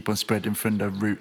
keep on spreading from the root.